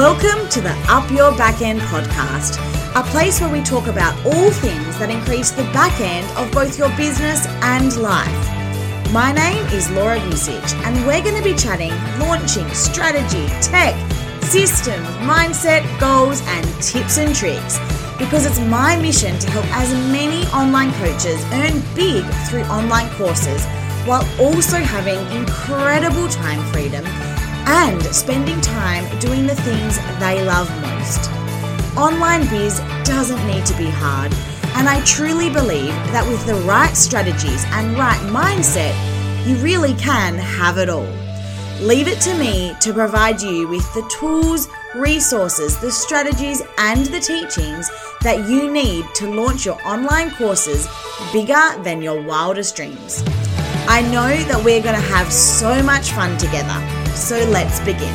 Welcome to the Up Your Backend podcast, a place where we talk about all things that increase the back end of both your business and life. My name is Laura Vucic, and we're going to be chatting launching, strategy, tech, systems, mindset, goals, and tips and tricks because it's my mission to help as many online coaches earn big through online courses while also having incredible time freedom and spending time doing the things they love most. Online biz doesn't need to be hard, and I truly believe that with the right strategies and right mindset, you really can have it all. Leave it to me to provide you with the tools, resources, the strategies, and the teachings that you need to launch your online courses bigger than your wildest dreams. I know that we're going to have so much fun together, so let's begin.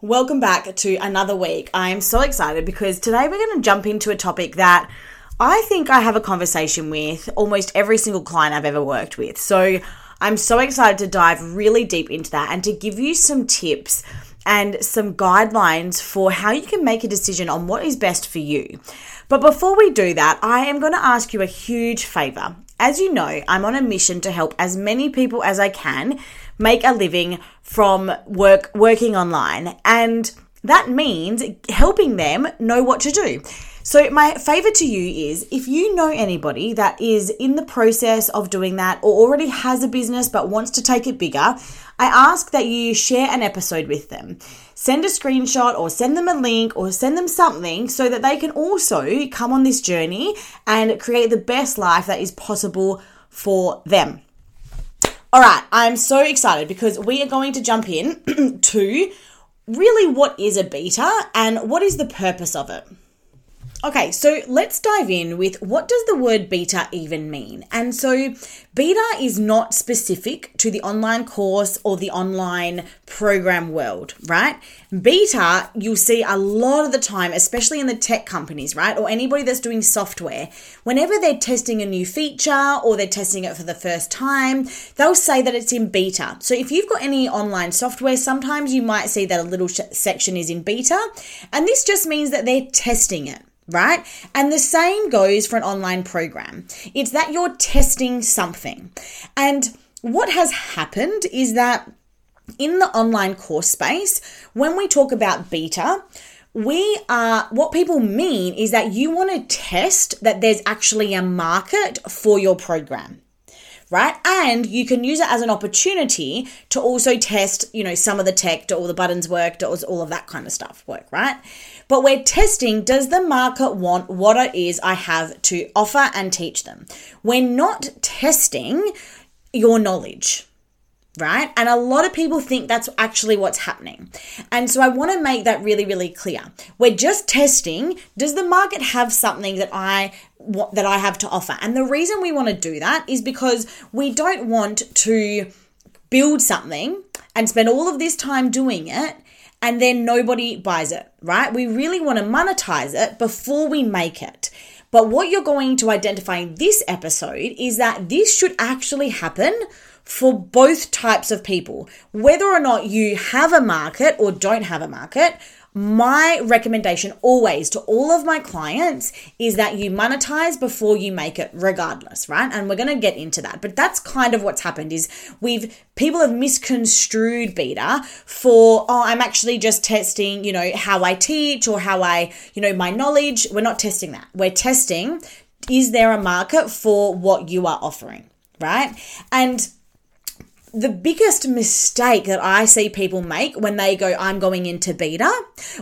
Welcome back to another week. I am so excited because today we're going to jump into a topic that I think I have a conversation with almost every single client I've ever worked with. So I'm so excited to dive really deep into that and to give you some tips and some guidelines for how you can make a decision on what is best for you. But before we do that, I am going to ask you a huge favor. As you know, I'm on a mission to help as many people as I can make a living from work working online and that means helping them know what to do. So, my favor to you is if you know anybody that is in the process of doing that or already has a business but wants to take it bigger, I ask that you share an episode with them. Send a screenshot or send them a link or send them something so that they can also come on this journey and create the best life that is possible for them. All right, I'm so excited because we are going to jump in to really what is a beta and what is the purpose of it. Okay, so let's dive in with what does the word beta even mean? And so beta is not specific to the online course or the online program world, right? Beta, you'll see a lot of the time, especially in the tech companies, right? Or anybody that's doing software, whenever they're testing a new feature or they're testing it for the first time, they'll say that it's in beta. So if you've got any online software, sometimes you might see that a little section is in beta, and this just means that they're testing it right? And the same goes for an online program. It's that you're testing something. And what has happened is that in the online course space, when we talk about beta, we are what people mean is that you want to test that there's actually a market for your program right? And you can use it as an opportunity to also test, you know, some of the tech, do all the buttons work, does all of that kind of stuff work, right? But we're testing does the market want what it is I have to offer and teach them? We're not testing your knowledge right? And a lot of people think that's actually what's happening. And so I want to make that really really clear. We're just testing does the market have something that I what that I have to offer? And the reason we want to do that is because we don't want to build something and spend all of this time doing it and then nobody buys it, right? We really want to monetize it before we make it. But what you're going to identify in this episode is that this should actually happen for both types of people. Whether or not you have a market or don't have a market, my recommendation always to all of my clients is that you monetize before you make it regardless right? And we're going to get into that. But that's kind of what's happened is we've people have misconstrued beta for oh i'm actually just testing you know how i teach or how i you know my knowledge. We're not testing that. We're testing is there a market for what you are offering right? And the biggest mistake that I see people make when they go, I'm going into beta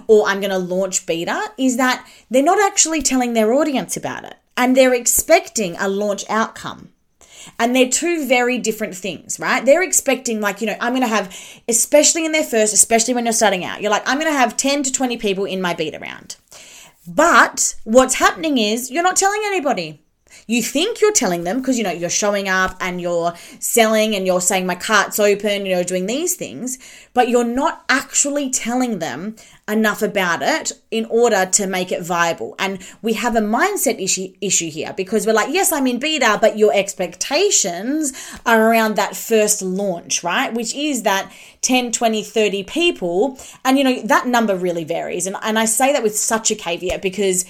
or I'm going to launch beta is that they're not actually telling their audience about it and they're expecting a launch outcome. And they're two very different things, right? They're expecting, like, you know, I'm going to have, especially in their first, especially when you're starting out, you're like, I'm going to have 10 to 20 people in my beta round. But what's happening is you're not telling anybody. You think you're telling them because you know you're showing up and you're selling and you're saying my cart's open, you know, doing these things, but you're not actually telling them enough about it in order to make it viable. And we have a mindset issue issue here because we're like, yes, I'm in beta, but your expectations are around that first launch, right? Which is that 10, 20, 30 people. And you know, that number really varies. And and I say that with such a caveat because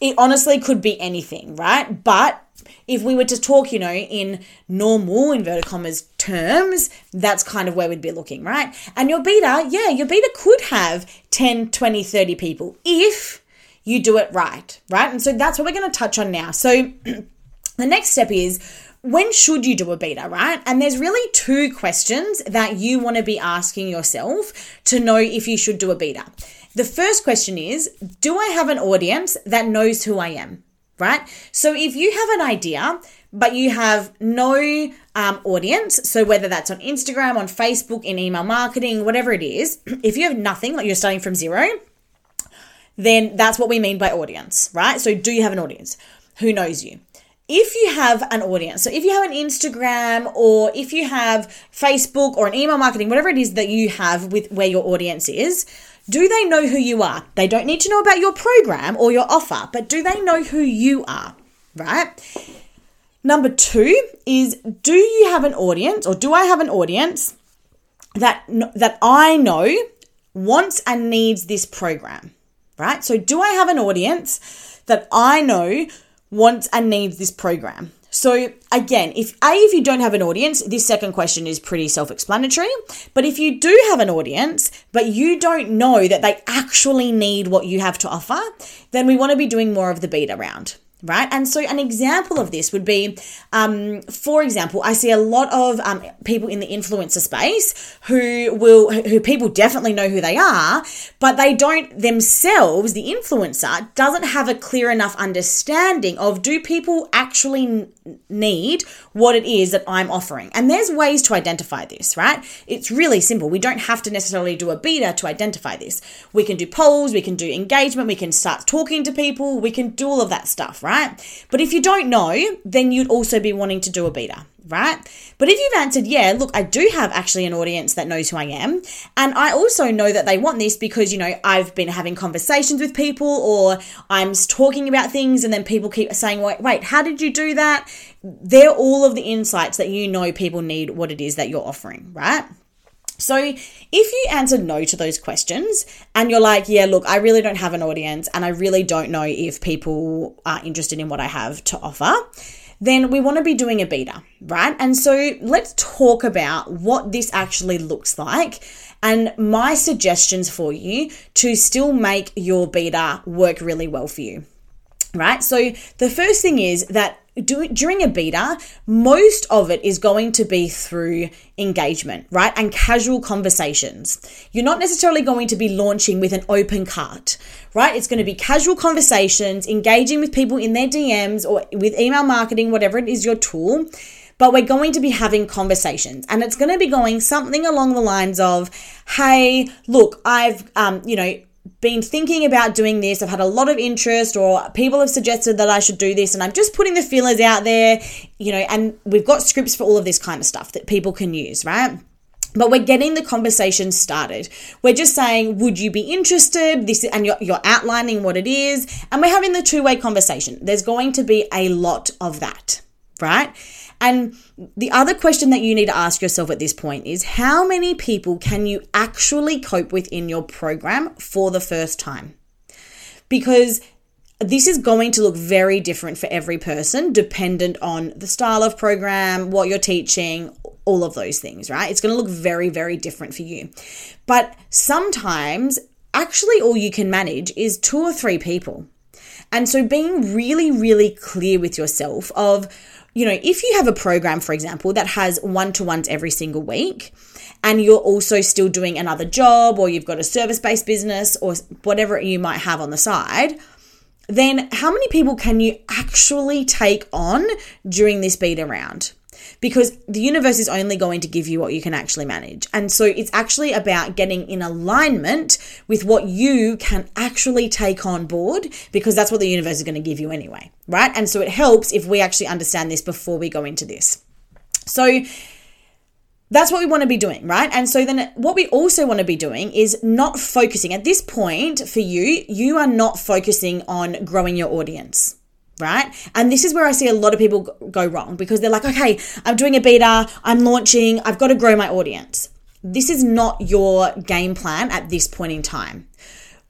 it honestly could be anything, right? But if we were to talk, you know, in normal inverted commas terms, that's kind of where we'd be looking, right? And your beta, yeah, your beta could have 10, 20, 30 people if you do it right, right? And so that's what we're going to touch on now. So the next step is when should you do a beta, right? And there's really two questions that you want to be asking yourself to know if you should do a beta. The first question is Do I have an audience that knows who I am? Right? So if you have an idea, but you have no um, audience, so whether that's on Instagram, on Facebook, in email marketing, whatever it is, if you have nothing, like you're starting from zero, then that's what we mean by audience, right? So do you have an audience? Who knows you? If you have an audience, so if you have an Instagram or if you have Facebook or an email marketing, whatever it is that you have with where your audience is, do they know who you are? They don't need to know about your program or your offer, but do they know who you are? Right? Number two is do you have an audience or do I have an audience that that I know wants and needs this program? Right? So do I have an audience that I know wants and needs this program? So again, if A, if you don't have an audience, this second question is pretty self-explanatory. But if you do have an audience, but you don't know that they actually need what you have to offer, then we want to be doing more of the beta round right? And so, an example of this would be, um, for example, I see a lot of um, people in the influencer space who will, who people definitely know who they are, but they don't themselves, the influencer, doesn't have a clear enough understanding of do people actually need what it is that I'm offering? And there's ways to identify this, right? It's really simple. We don't have to necessarily do a beta to identify this. We can do polls, we can do engagement, we can start talking to people, we can do all of that stuff, right? Right? But if you don't know, then you'd also be wanting to do a beta, right? But if you've answered, yeah, look, I do have actually an audience that knows who I am. And I also know that they want this because, you know, I've been having conversations with people or I'm talking about things and then people keep saying, wait, wait, how did you do that? They're all of the insights that you know people need what it is that you're offering, right? So, if you answer no to those questions and you're like, yeah, look, I really don't have an audience and I really don't know if people are interested in what I have to offer, then we want to be doing a beta, right? And so, let's talk about what this actually looks like and my suggestions for you to still make your beta work really well for you right? So the first thing is that do, during a beta, most of it is going to be through engagement, right? And casual conversations. You're not necessarily going to be launching with an open cart, right? It's going to be casual conversations, engaging with people in their DMs or with email marketing, whatever it is your tool. But we're going to be having conversations, and it's going to be going something along the lines of, "Hey, look, I've, um, you know, been thinking about doing this. I've had a lot of interest, or people have suggested that I should do this, and I'm just putting the feelers out there, you know, and we've got scripts for all of this kind of stuff that people can use, right? But we're getting the conversation started. We're just saying, would you be interested? This and you're, you're outlining what it is, and we're having the two way conversation. There's going to be a lot of that, right? And the other question that you need to ask yourself at this point is how many people can you actually cope with in your program for the first time? Because this is going to look very different for every person, dependent on the style of program, what you're teaching, all of those things, right? It's going to look very, very different for you. But sometimes, actually, all you can manage is two or three people. And so being really, really clear with yourself of, you know, if you have a program, for example, that has one to ones every single week, and you're also still doing another job, or you've got a service based business, or whatever you might have on the side, then how many people can you actually take on during this beta round? Because the universe is only going to give you what you can actually manage. And so it's actually about getting in alignment with what you can actually take on board because that's what the universe is going to give you anyway, right? And so it helps if we actually understand this before we go into this. So that's what we want to be doing, right? And so then what we also want to be doing is not focusing at this point for you, you are not focusing on growing your audience right? And this is where I see a lot of people go wrong because they're like, okay, I'm doing a beta, I'm launching, I've got to grow my audience. This is not your game plan at this point in time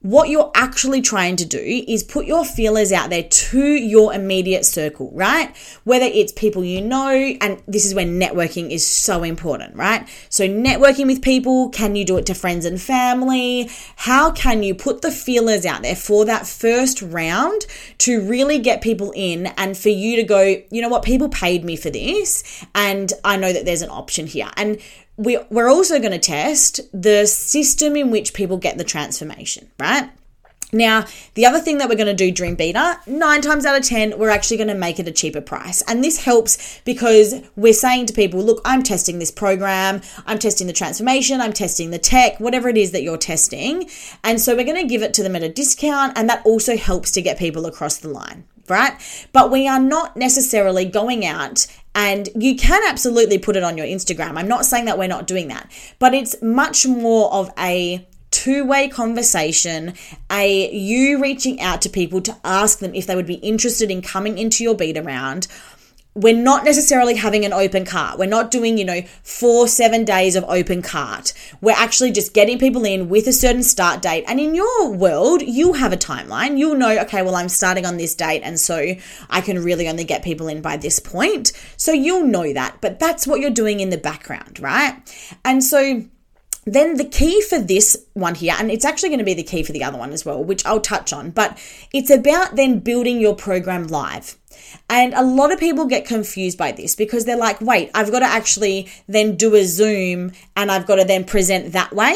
what you're actually trying to do is put your feelers out there to your immediate circle, right? Whether it's people you know, and this is where networking is so important, right? So, networking with people, can you do it to friends and family? How can you put the feelers out there for that first round to really get people in and for you to go, you know what, people paid me for this, and I know that there's an option here. And we, we're also going to test the system in which people get the transformation, right? Now, the other thing that we're going to do during beta, nine times out of 10, we're actually going to make it a cheaper price. And this helps because we're saying to people, look, I'm testing this program, I'm testing the transformation, I'm testing the tech, whatever it is that you're testing. And so we're going to give it to them at a discount. And that also helps to get people across the line right? But we are not necessarily going out and you can absolutely put it on your Instagram. I'm not saying that we're not doing that, but it's much more of a two way conversation, a you reaching out to people to ask them if they would be interested in coming into your beta round we're not necessarily having an open cart. We're not doing, you know, four, seven days of open cart. We're actually just getting people in with a certain start date. And in your world, you have a timeline. You'll know, okay, well, I'm starting on this date. And so I can really only get people in by this point. So you'll know that. But that's what you're doing in the background, right? And so then the key for this one here, and it's actually going to be the key for the other one as well, which I'll touch on, but it's about then building your program live. And a lot of people get confused by this because they're like, wait, I've got to actually then do a Zoom and I've got to then present that way.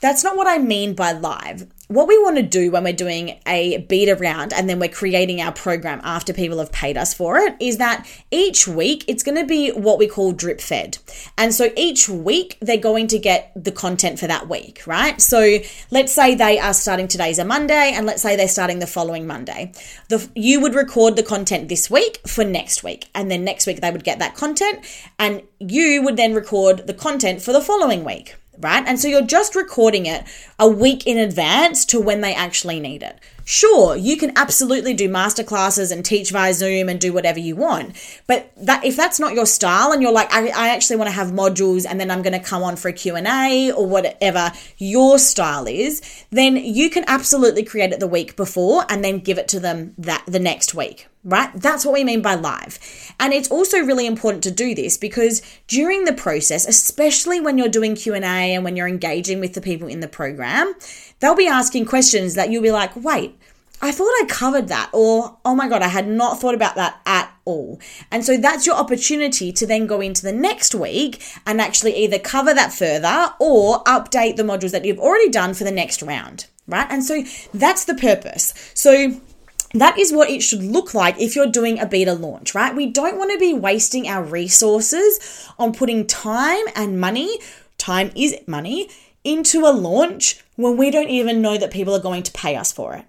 That's not what I mean by live what we want to do when we're doing a beta round and then we're creating our program after people have paid us for it is that each week it's going to be what we call drip fed. And so each week they're going to get the content for that week, right? So let's say they are starting today's a Monday and let's say they're starting the following Monday. The, you would record the content this week for next week. And then next week they would get that content and you would then record the content for the following week right? And so you're just recording it a week in advance to when they actually need it. Sure, you can absolutely do masterclasses and teach via Zoom and do whatever you want. But that if that's not your style and you're like, I, I actually want to have modules and then I'm going to come on for a Q&A or whatever your style is, then you can absolutely create it the week before and then give it to them that the next week, right? That's what we mean by live. And it's also really important to do this because during the process, especially when you're doing Q&A and when you're engaging with the people in the program, they'll be asking questions that you'll be like, "Wait, I thought I covered that," or "Oh my god, I had not thought about that at all." And so that's your opportunity to then go into the next week and actually either cover that further or update the modules that you've already done for the next round, right? And so that's the purpose. So that is what it should look like if you're doing a beta launch, right? We don't want to be wasting our resources on putting time and money, time is money, into a launch when we don't even know that people are going to pay us for it,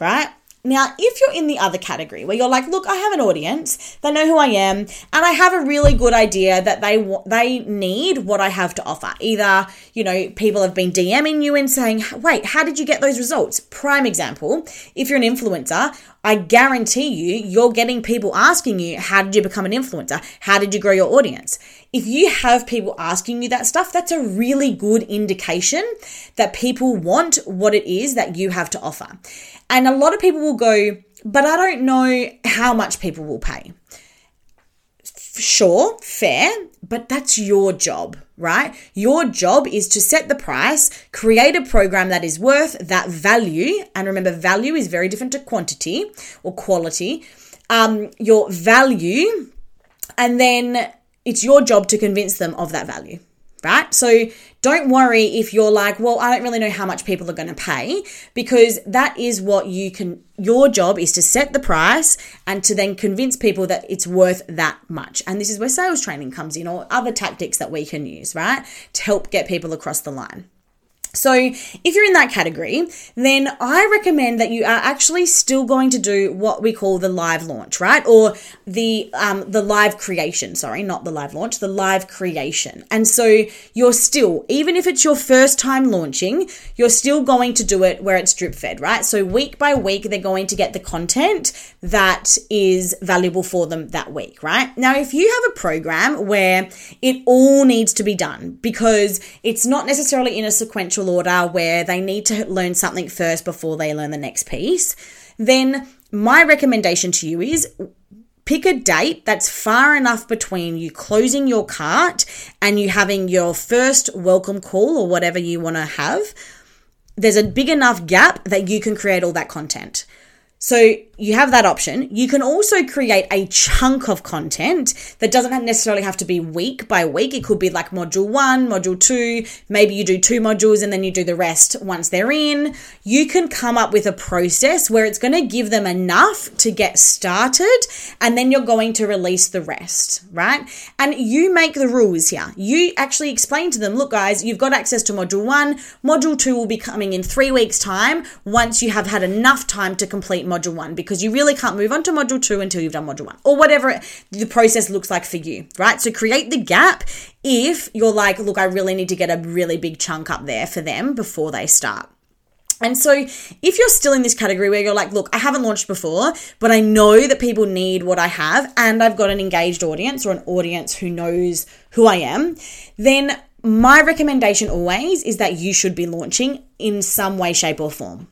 right? Now, if you're in the other category where you're like, look, I have an audience, they know who I am, and I have a really good idea that they they need what I have to offer. Either, you know, people have been DMing you and saying, "Wait, how did you get those results?" Prime example, if you're an influencer, I guarantee you, you're getting people asking you, How did you become an influencer? How did you grow your audience? If you have people asking you that stuff, that's a really good indication that people want what it is that you have to offer. And a lot of people will go, but I don't know how much people will pay. Sure, fair, but that's your job, right? Your job is to set the price, create a program that is worth that value. And remember, value is very different to quantity or quality. Um, your value, and then it's your job to convince them of that value right? So don't worry if you're like, well, I don't really know how much people are going to pay because that is what you can, your job is to set the price and to then convince people that it's worth that much. And this is where sales training comes in or other tactics that we can use, right? To help get people across the line. So, if you're in that category, then I recommend that you are actually still going to do what we call the live launch, right? Or the um, the live creation. Sorry, not the live launch, the live creation. And so you're still, even if it's your first time launching, you're still going to do it where it's drip fed, right? So week by week, they're going to get the content that is valuable for them that week, right? Now, if you have a program where it all needs to be done because it's not necessarily in a sequential order where they need to learn something first before they learn the next piece, then my recommendation to you is pick a date that's far enough between you closing your cart and you having your first welcome call or whatever you want to have. There's a big enough gap that you can create all that content. So you have that option. You can also create a chunk of content that doesn't necessarily have to be week by week. It could be like module one, module two. Maybe you do two modules and then you do the rest once they're in. You can come up with a process where it's going to give them enough to get started and then you're going to release the rest, right? And you make the rules here. You actually explain to them, look, guys, you've got access to module one. Module two will be coming in three weeks' time once you have had enough time to complete module one because you really can't move on to module two until you've done module one or whatever the process looks like for you, right? So create the gap if you're like, look, I really need to get a really big chunk up there for them before they start. And so, if you're still in this category where you're like, look, I haven't launched before, but I know that people need what I have, and I've got an engaged audience or an audience who knows who I am, then my recommendation always is that you should be launching in some way, shape, or form.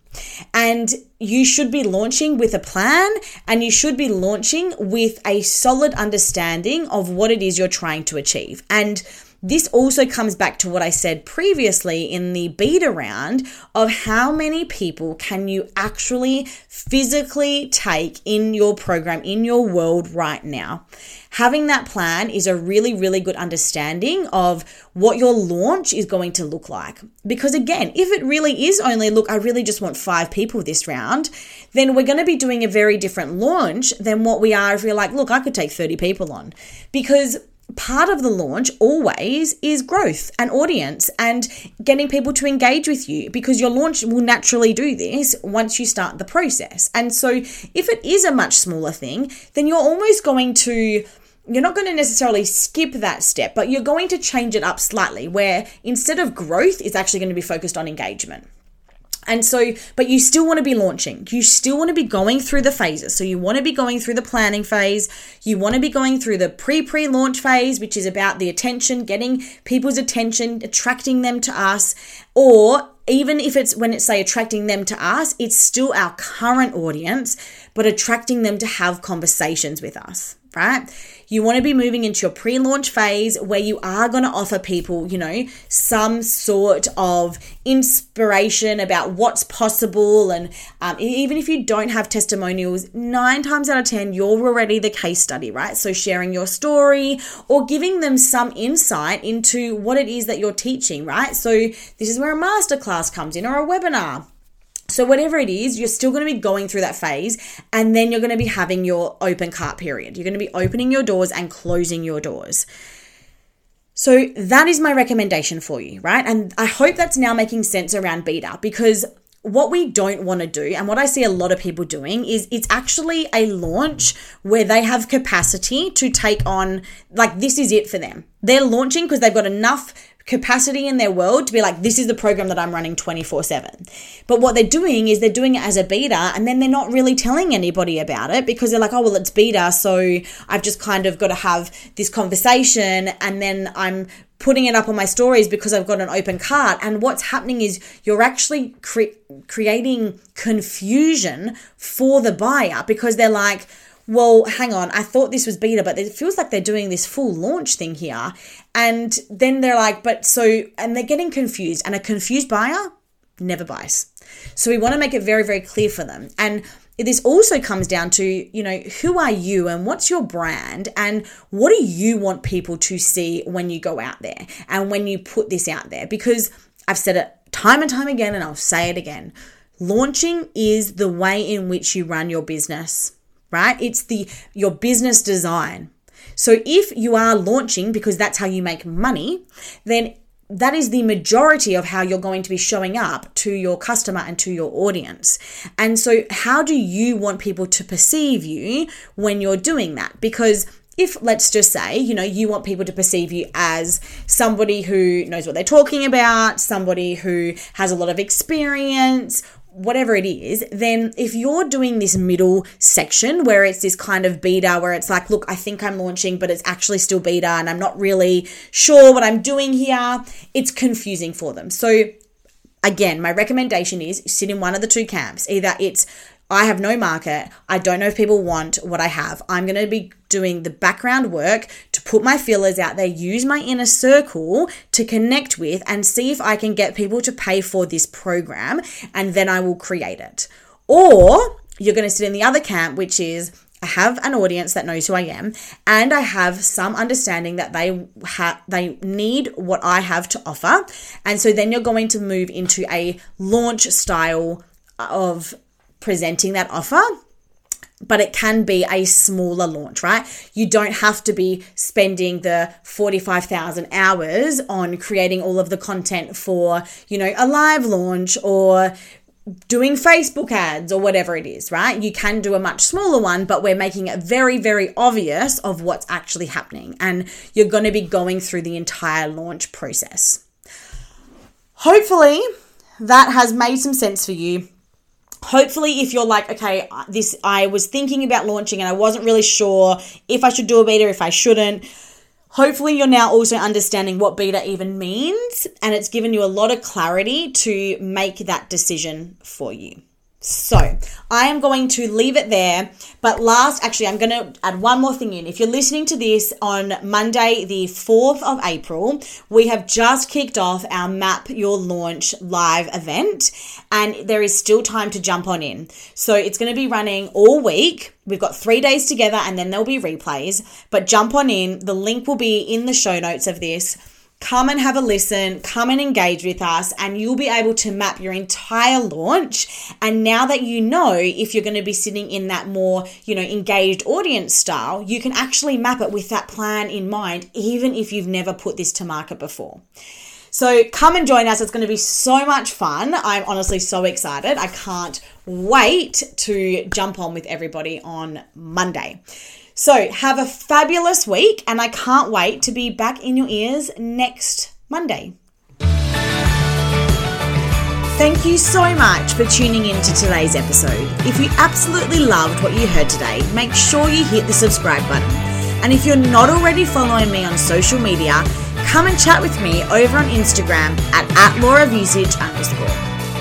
And you should be launching with a plan and you should be launching with a solid understanding of what it is you're trying to achieve. And this also comes back to what I said previously in the beta round of how many people can you actually physically take in your program, in your world right now. Having that plan is a really, really good understanding of what your launch is going to look like. Because again, if it really is only, look, I really just want five people this round, then we're going to be doing a very different launch than what we are if we're like, look, I could take 30 people on. Because part of the launch always is growth and audience and getting people to engage with you because your launch will naturally do this once you start the process. And so if it is a much smaller thing, then you're almost going to you're not going to necessarily skip that step, but you're going to change it up slightly where instead of growth, it's actually going to be focused on engagement. And so, but you still want to be launching. You still want to be going through the phases. So, you want to be going through the planning phase. You want to be going through the pre pre launch phase, which is about the attention, getting people's attention, attracting them to us. Or even if it's when it's say attracting them to us, it's still our current audience, but attracting them to have conversations with us right? You want to be moving into your pre launch phase where you are going to offer people, you know, some sort of inspiration about what's possible. And um, even if you don't have testimonials, nine times out of 10, you're already the case study, right? So sharing your story or giving them some insight into what it is that you're teaching, right? So this is where a masterclass comes in or a webinar so, whatever it is, you're still going to be going through that phase, and then you're going to be having your open cart period. You're going to be opening your doors and closing your doors. So, that is my recommendation for you, right? And I hope that's now making sense around beta because what we don't want to do, and what I see a lot of people doing, is it's actually a launch where they have capacity to take on, like, this is it for them. They're launching because they've got enough capacity in their world to be like, this is the program that I'm running 24 7. But what they're doing is they're doing it as a beta and then they're not really telling anybody about it because they're like, oh, well, it's beta. So I've just kind of got to have this conversation and then I'm putting it up on my stories because I've got an open cart. And what's happening is you're actually cre- creating confusion for the buyer because they're like, well, hang on, I thought this was beta, but it feels like they're doing this full launch thing here. And then they're like, but so, and they're getting confused. And a confused buyer never buys. So we want to make it very, very clear for them. And this also comes down to, you know, who are you and what's your brand and what do you want people to see when you go out there and when you put this out there? Because I've said it time and time again and I'll say it again. Launching is the way in which you run your business, right? It's the your business design. So if you are launching because that's how you make money, then that is the majority of how you're going to be showing up to your customer and to your audience. And so, how do you want people to perceive you when you're doing that? Because if let's just say you know you want people to perceive you as somebody who knows what they're talking about somebody who has a lot of experience whatever it is, then if you're doing this middle section where it's this kind of beta, where it's like, look, I think I'm launching, but it's actually still beta and I'm not really sure what I'm doing here, it's confusing for them. So, again, my recommendation is sit in one of the two camps. Either it's I have no market. I don't know if people want what I have. I'm going to be doing the background work to put my feelers out there, use my inner circle to connect with and see if I can get people to pay for this program and then I will create it. Or you're going to sit in the other camp, which is I have an audience that knows who I am, and I have some understanding that they have they need what I have to offer, and so then you're going to move into a launch style of presenting that offer but it can be a smaller launch, right? You don't have to be spending the 45,000 hours on creating all of the content for, you know, a live launch or doing Facebook ads or whatever it is, right? You can do a much smaller one, but we're making it very, very obvious of what's actually happening. And you're going to be going through the entire launch process. Hopefully, that has made some sense for you hopefully if you're like okay this i was thinking about launching and i wasn't really sure if i should do a beta if i shouldn't hopefully you're now also understanding what beta even means and it's given you a lot of clarity to make that decision for you so I am going to leave it there. But last, actually, I'm going to add one more thing in. If you're listening to this on Monday, the 4th of April, we have just kicked off our Map Your Launch live event, and there is still time to jump on in. So it's going to be running all week. We've got three days together, and then there'll be replays. But jump on in. The link will be in the show notes of this Come and have a listen, come and engage with us, and you'll be able to map your entire launch. And now that you know if you're going to be sitting in that more, you know, engaged audience style, you can actually map it with that plan in mind, even if you've never put this to market before. So come and join us. It's going to be so much fun. I'm honestly so excited. I can't wait to jump on with everybody on Monday. So, have a fabulous week, and I can't wait to be back in your ears next Monday. Thank you so much for tuning in to today's episode. If you absolutely loved what you heard today, make sure you hit the subscribe button. And if you're not already following me on social media, come and chat with me over on Instagram at, at underscore.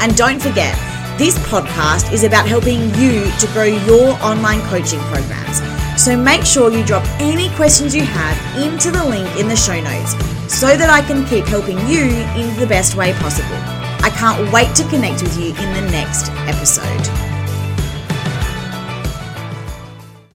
And don't forget, this podcast is about helping you to grow your online coaching programs. So make sure you drop any questions you have into the link in the show notes so that I can keep helping you in the best way possible. I can't wait to connect with you in the next episode.